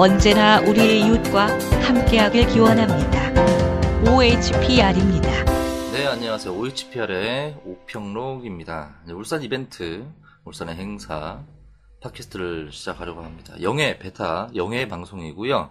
언제나 우리의 이웃과 함께하길 기원합니다. OHPR입니다. 네, 안녕하세요. OHPR의 오평록입니다. 울산 이벤트, 울산의 행사, 팟캐스트를 시작하려고 합니다. 영예 베타, 영예 방송이고요.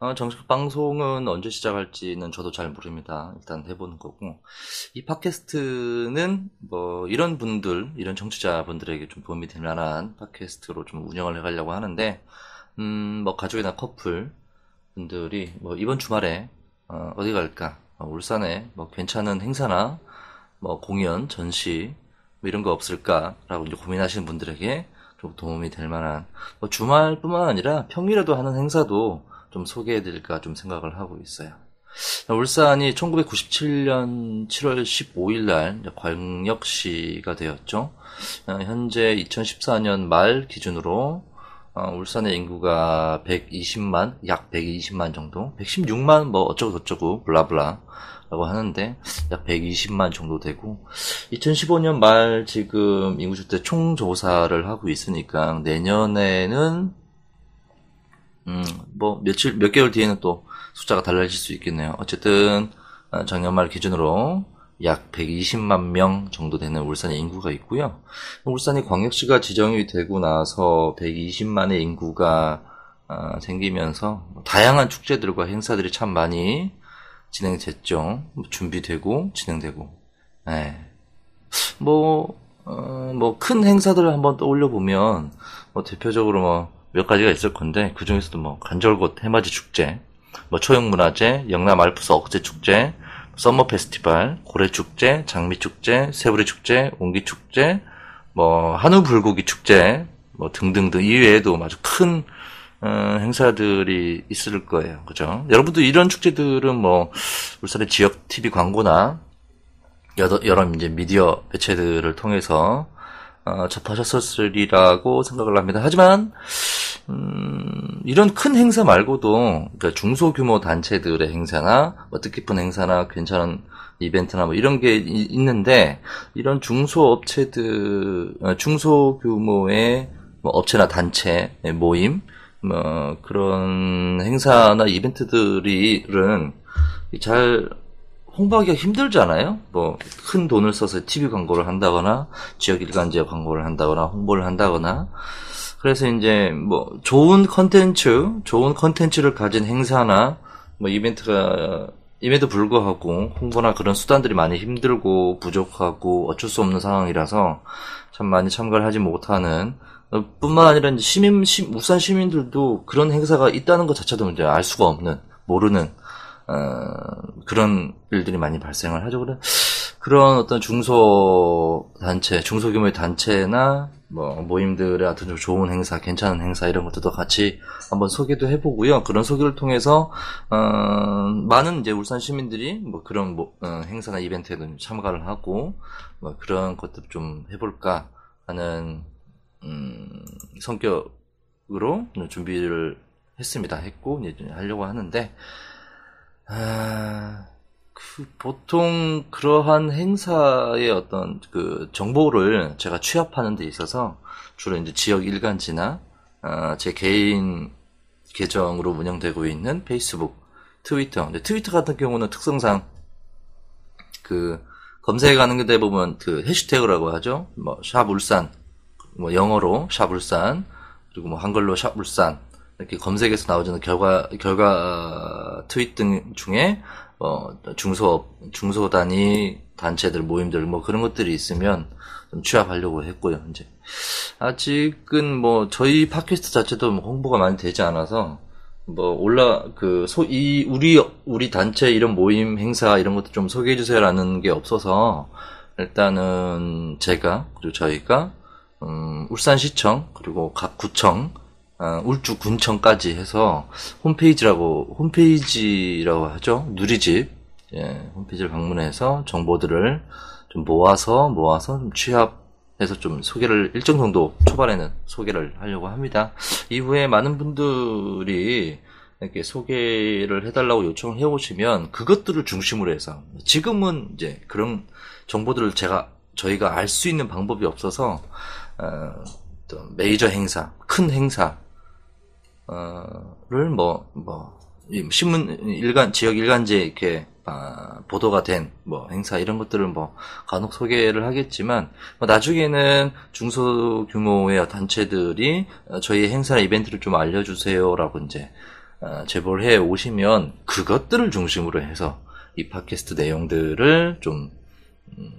어, 정식 방송은 언제 시작할지는 저도 잘 모릅니다. 일단 해보는 거고. 이 팟캐스트는 뭐 이런 분들, 이런 청취자분들에게 좀 도움이 될 만한 팟캐스트로 좀 운영을 해가려고 하는데, 음, 뭐 가족이나 커플 분들이 뭐 이번 주말에 어, 디 갈까? 어, 울산에 뭐 괜찮은 행사나 뭐 공연, 전시 뭐 이런 거 없을까라고 이제 고민하시는 분들에게 좀 도움이 될 만한 뭐 주말뿐만 아니라 평일에도 하는 행사도 좀 소개해드릴까 좀 생각을 하고 있어요. 울산이 1997년 7월 15일 날 광역시가 되었죠. 어, 현재 2014년 말 기준으로 어, 울산의 인구가 120만, 약 120만 정도, 116만 뭐 어쩌고 저쩌고 블라블라 라고 하는데 약 120만 정도 되고 2015년 말 지금 인구주택 총조사를 하고 있으니까 내년에는 음, 뭐, 며칠, 몇 개월 뒤에는 또 숫자가 달라질 수 있겠네요. 어쨌든, 어, 작년 말 기준으로 약 120만 명 정도 되는 울산의 인구가 있고요. 울산이 광역시가 지정이 되고 나서 120만의 인구가 어, 생기면서 다양한 축제들과 행사들이 참 많이 진행됐죠. 뭐 준비되고 진행되고. 네. 뭐, 어, 뭐, 큰 행사들을 한번 떠올려 보면, 뭐, 대표적으로 뭐, 몇 가지가 있을 건데 그 중에서도 뭐 간절곶 해맞이 축제, 뭐 초영문화제, 영남 알프스 억제 축제, 썸머 페스티벌, 고래 축제, 장미 축제, 새우리 축제, 옹기 축제, 뭐 한우 불고기 축제, 뭐 등등등 이외에도 아주 큰 어, 행사들이 있을 거예요. 그죠? 여러분도 이런 축제들은 뭐 울산의 지역 TV 광고나 여러, 여러 이제 미디어 매체들을 통해서 어, 접하셨으리라고 생각을 합니다. 하지만 음, 이런 큰 행사 말고도 그러니까 중소규모 단체들의 행사나 뭐 뜻깊은 행사나 괜찮은 이벤트나 뭐 이런 게 이, 있는데 이런 중소업체들 어, 중소규모의 뭐 업체나 단체 모임 뭐 그런 행사나 이벤트들이는 잘 홍보하기가 힘들잖아요. 뭐 큰 돈을 써서 TV 광고를 한다거나 지역 일간지에 광고를 한다거나 홍보를 한다거나 그래서 이제 뭐 좋은 컨텐츠, 좋은 컨텐츠를 가진 행사나 뭐 이벤트가 임에도 불구하고 홍보나 그런 수단들이 많이 힘들고 부족하고 어쩔 수 없는 상황이라서 참 많이 참가를 하지 못하는 어, 뿐만 아니라 시민, 시, 울산 시민들도 그런 행사가 있다는 것 자체도 이제 알 수가 없는 모르는 어, 그런 일들이 많이 발생을 하죠. 그래 그런 어떤 중소 단체, 중소규모의 단체나 뭐 모임들의 하여튼 좀 좋은 행사, 괜찮은 행사 이런 것들도 같이 한번 소개도 해보고요. 그런 소개를 통해서 어, 많은 이제 울산 시민들이 뭐 그런 뭐, 어, 행사나 이벤트에도 참가를 하고 뭐 그런 것들 좀 해볼까 하는 음, 성격으로 준비를 했습니다. 했고 이제 하려고 하는데. 아, 그 보통 그러한 행사의 어떤 그 정보를 제가 취합하는 데 있어서 주로 이제 지역 일간지나 어, 제 개인 계정으로 운영되고 있는 페이스북, 트위터. 근데 트위터 같은 경우는 특성상 그 검색하는 데 보면 그 해시태그라고 하죠. 뭐 샵 울산, 뭐 영어로 샵 울산, 그리고 뭐 한글로 샵 울산 이렇게 검색해서 나오는 결과 결과 트윗 등 중에 어, 중소 중소 단위 단체들 모임들 뭐 그런 것들이 있으면 좀 취합하려고 했고요. 이제 아직은 뭐 저희 팟캐스트 자체도 뭐 홍보가 많이 되지 않아서 뭐 올라 그 소 이 우리 우리 단체 이런 모임 행사 이런 것도 좀 소개해 주세요라는 게 없어서 일단은 제가 그리고 저희가 음, 울산시청 그리고 각 구청 어, 울주 군청까지 해서 홈페이지라고 홈페이지라고 하죠 누리집 예, 홈페이지를 방문해서 정보들을 좀 모아서 모아서 좀 취합해서 좀 소개를 일정 정도 초반에는 소개를 하려고 합니다. 이후에 많은 분들이 이렇게 소개를 해달라고 요청을 해오시면 그것들을 중심으로 해서 지금은 이제 그런 정보들을 제가 저희가 알 수 있는 방법이 없어서 어, 메이저 행사, 큰 행사 어를 뭐뭐 신문 일간 지역 일간지에 이렇게 아, 보도가 된 뭐 행사 이런 것들을 뭐 간혹 소개를 하겠지만 뭐 나중에는 중소 규모의 단체들이 저희 행사나 이벤트를 좀 알려주세요라고 이제 어, 제보를 해 오시면 그것들을 중심으로 해서 이 팟캐스트 내용들을 좀 음,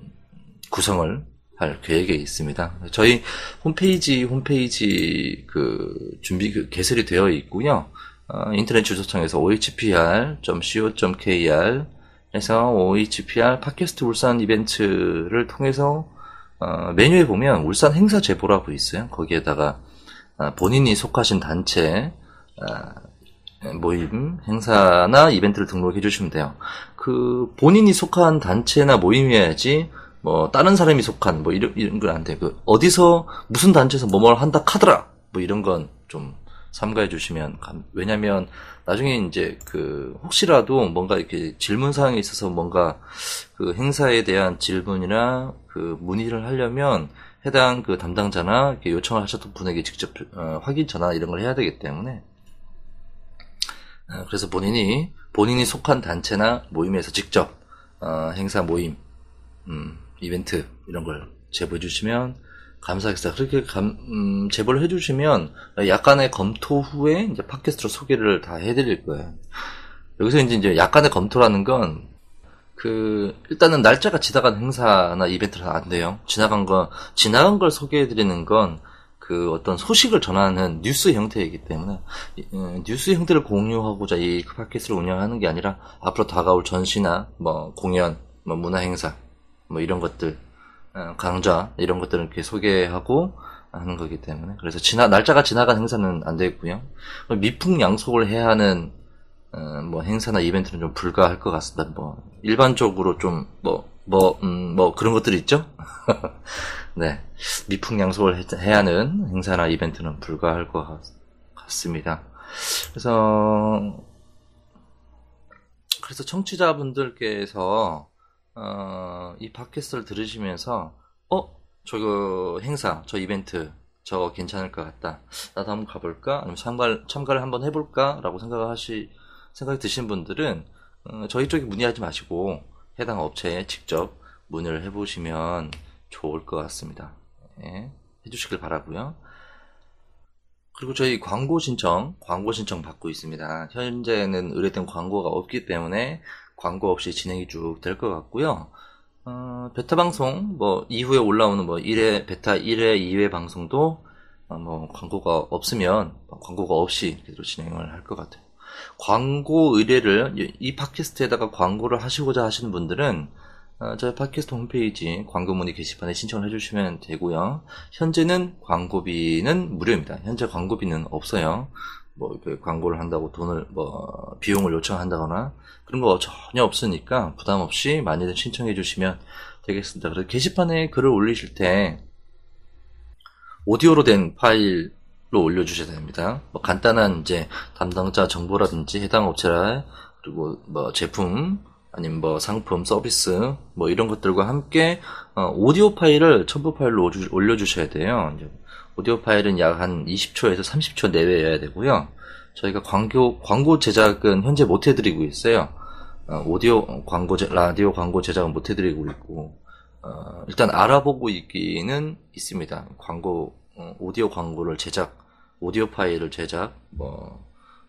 구성을 할 계획에 있습니다. 저희 홈페이지 홈페이지 그 준비 그 개설이 되어 있고요. 어, 인터넷 주소창에서 ohpr.co.kr 에서 OHPR 팟캐스트 울산 이벤트를 통해서 어, 메뉴에 보면 울산 행사 제보라고 있어요. 거기에다가 어, 본인이 속하신 단체 어, 모임, 행사나 이벤트를 등록해 주시면 돼요. 그 본인이 속한 단체나 모임이어야지 뭐 다른 사람이 속한 뭐 이런 이런 건 안 돼. 그 어디서 무슨 단체에서 뭐뭘 한다 카더라 뭐 이런 건 좀 삼가해 주시면 왜냐면 나중에 이제 그 혹시라도 뭔가 이렇게 질문 사항이 있어서 뭔가 그 행사에 대한 질문이나 그 문의를 하려면 해당 그 담당자나 요청을 하셨던 분에게 직접 어, 확인 전화 이런 걸 해야 되기 때문에 어, 그래서 본인이 본인이 속한 단체나 모임에서 직접 어, 행사 모임, 음, 이벤트 이런 걸 제보해 주시면 감사하겠습니다. 그렇게 감, 음, 제보를 해주시면 약간의 검토 후에 이제 팟캐스트로 소개를 다 해드릴 거예요. 여기서 이제, 이제 약간의 검토라는 건, 그, 일단은 날짜가 지나간 행사나 이벤트는 안 돼요. 지나간 거, 지나간 걸 소개해드리는 건, 그 어떤 소식을 전하는 뉴스 형태이기 때문에 어, 뉴스 형태를 공유하고자 이 팟캐스트를 운영하는 게 아니라 앞으로 다가올 전시나 뭐 공연, 뭐 문화 행사, 뭐 이런 것들 어, 강좌 이런 것들을 이렇게 소개하고 하는 거기 때문에 그래서 지나 날짜가 지나간 행사는 안 되고요. 미풍양속을 해야 하는 어, 뭐 행사나 이벤트는 좀 불가할 것 같습니다. 뭐 일반적으로 좀뭐 뭐, 음, 뭐 그런 것들이 있죠. 네. 미풍양속을 해야 하는 행사나 이벤트는 불가할 것 같습니다. 그래서, 그래서 청취자분들께서, 어, 이 팟캐스트를 들으시면서, 어? 저거 행사, 저 이벤트, 저거 괜찮을 것 같다. 나도 한번 가볼까? 아니면 참가를, 참가를 한번 해볼까? 라고 생각을 하시, 생각이 드신 분들은, 어, 저희 쪽에 문의하지 마시고, 해당 업체에 직접 문의를 해보시면 좋을 것 같습니다. 예, 해주시길 바라고요. 그리고 저희 광고 신청, 광고 신청 받고 있습니다. 현재는 의뢰된 광고가 없기 때문에 광고 없이 진행이 쭉 될 것 같고요. 어, 베타 방송, 뭐, 이후에 올라오는 뭐, 1회, 베타 1회, 2회 방송도, 어, 뭐, 광고가 없으면, 광고가 없이 그대로 진행을 할 것 같아요. 광고 의뢰를, 이 팟캐스트에다가 광고를 하시고자 하시는 분들은, 어, 저희 팟캐스트 홈페이지 광고 문의 게시판에 신청을 해주시면 되고요. 현재는 광고비는 무료입니다. 현재 광고비는 없어요. 뭐 광고를 한다고 돈을 뭐 비용을 요청한다거나 그런 거 전혀 없으니까 부담 없이 많이들 신청해 주시면 되겠습니다. 그래서 게시판에 글을 올리실 때 오디오로 된 파일로 올려주셔야 됩니다. 뭐 간단한 이제 담당자 정보라든지 해당 업체라 그리고 뭐 제품 아니면 뭐 상품, 서비스 뭐 이런 것들과 함께 어, 오디오 파일을 첨부 파일로 올려주셔야 돼요. 오디오 파일은 약 한 20초에서 30초 내외여야 되고요. 저희가 광고 광고 제작은 현재 못 해드리고 있어요. 어, 오디오 광고 라디오 광고 제작은 못 해드리고 있고 어, 일단 알아보고 있기는 있습니다. 광고 어, 오디오 광고를 제작 오디오 파일을 제작 뭐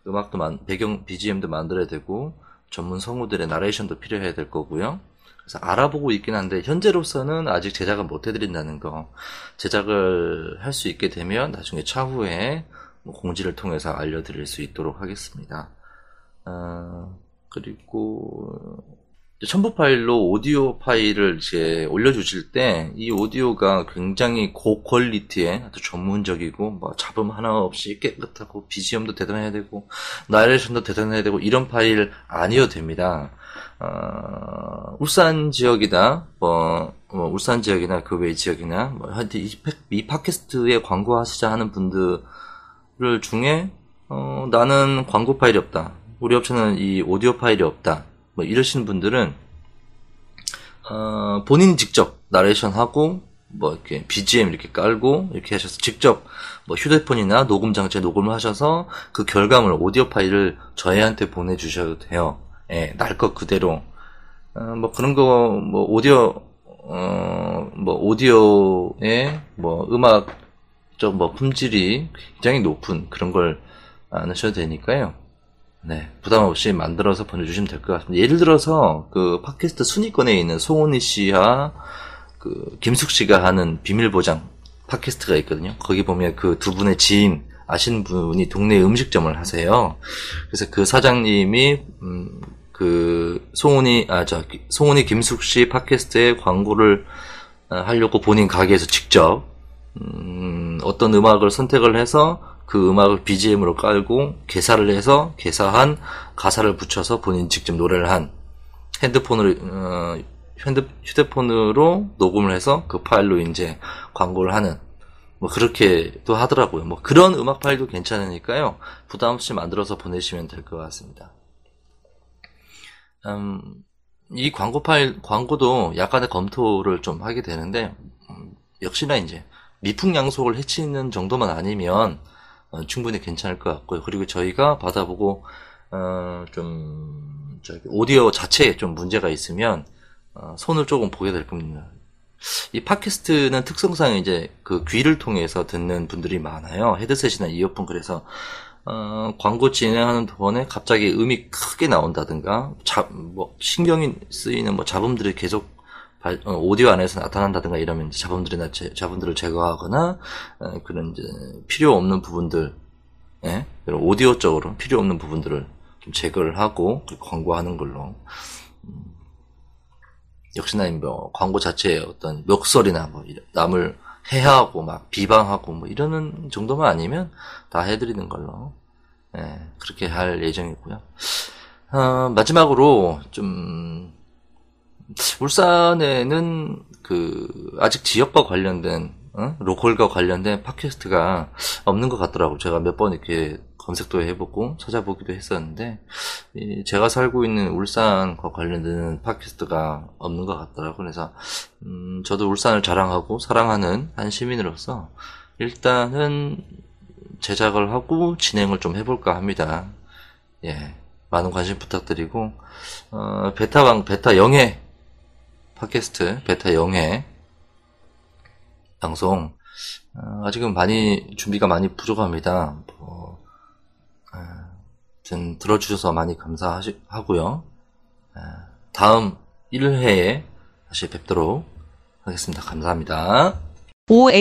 음악도 만 배경 BGM도 만들어야 되고 전문 성우들의 나레이션도 필요해야 될 거고요. 그래서 알아보고 있긴 한데 현재로서는 아직 제작을 못 해드린다는 거 제작을 할 수 있게 되면 나중에 차후에 뭐 공지를 통해서 알려드릴 수 있도록 하겠습니다. 어, 그리고 첨부 파일로 오디오 파일을 이제 올려주실 때 이 오디오가 굉장히 고퀄리티의 아주 전문적이고 뭐 잡음 하나 없이 깨끗하고 BGM도 대단해야 되고 나레이션도 대단해야 되고 이런 파일 아니어도 됩니다. 어, 울산 지역이나 뭐, 뭐, 울산 지역이나 그 외 지역이나 뭐 하여튼 이, 이 팟캐스트에 광고하시자 하는 분들 중에 어, 나는 광고 파일이 없다. 우리 업체는 이 오디오 파일이 없다. 뭐 이러시는 분들은 어, 본인이 직접 나레이션 하고 뭐 이렇게 BGM 이렇게 깔고 이렇게 하셔서 직접 뭐 휴대폰이나 녹음 장치에 녹음을 하셔서 그 결과물 오디오 파일을 저희한테 보내주셔도 돼요. 예, 날 것 그대로. 어, 뭐 그런 거 뭐 오디오 어 뭐 오디오의 뭐 음악 좀뭐 품질이 굉장히 높은 그런 걸 안 하셔도 되니까요. 네, 부담 없이 만들어서 보내주시면 될 것 같습니다. 예를 들어서 그 팟캐스트 순위권에 있는 송은희 씨와 그 김숙 씨가 하는 비밀 보장 팟캐스트가 있거든요. 거기 보면 그 두 분의 지인 아시는 분이 동네 음식점을 하세요. 그래서 그 사장님이 음, 그 송은이 아 저 송은이 김숙 씨 팟캐스트에 광고를 어, 하려고 본인 가게에서 직접 음, 어떤 음악을 선택을 해서 그 음악을 BGM으로 깔고 개사를 해서 개사한 가사를 붙여서 본인 직접 노래를 한 핸드폰으로 어, 핸드, 휴대폰으로 녹음을 해서 그 파일로 이제 광고를 하는 뭐 그렇게도 하더라고요. 뭐 그런 음악 파일도 괜찮으니까요. 부담 없이 만들어서 보내시면 될 것 같습니다. 음, 이 광고 파일 광고도 약간의 검토를 좀 하게 되는데 음, 역시나 이제 미풍양속을 해치는 정도만 아니면 어, 충분히 괜찮을 것 같고요. 그리고 저희가 받아보고 어, 좀 저기 오디오 자체에 좀 문제가 있으면 어, 손을 조금 보게 될 겁니다. 이 팟캐스트는 특성상 이제 그 귀를 통해서 듣는 분들이 많아요. 헤드셋이나 이어폰 그래서 어, 광고 진행하는 동안에 갑자기 음이 크게 나온다든가 자, 뭐 신경이 쓰이는 뭐 잡음들이 계속 오디오 안에서 나타난다든가 이러면 이제 잡음들이나 제, 잡음들을 제거하거나 어, 그런 이제 필요 없는 부분들 예? 그런 오디오 쪽으로 필요 없는 부분들을 좀 제거를 하고 광고하는 걸로 음, 역시나 뭐 광고 자체의 어떤 멱설이나 뭐 남을 해하고 막 비방하고 뭐 이러는 정도만 아니면 다 해드리는 걸로 예, 그렇게 할 예정이고요. 어, 마지막으로 좀 울산에는 그 아직 지역과 관련된 어? 로컬과 관련된 팟캐스트가 없는 것 같더라고. 제가 몇 번 이렇게 검색도 해보고 찾아보기도 했었는데 이 제가 살고 있는 울산과 관련된 팟캐스트가 없는 것 같더라고. 그래서 음, 저도 울산을 자랑하고 사랑하는 한 시민으로서 일단은 제작을 하고 진행을 좀 해볼까 합니다. 예, 많은 관심 부탁드리고 어, 베타방 베타 영회 팟캐스트 베타 영회 방송 어, 아직은 많이 준비가 많이 부족합니다. 뭐, 어, 아무튼 들어주셔서 많이 감사하고요. 다음 1회에 다시 뵙도록 하겠습니다. 감사합니다.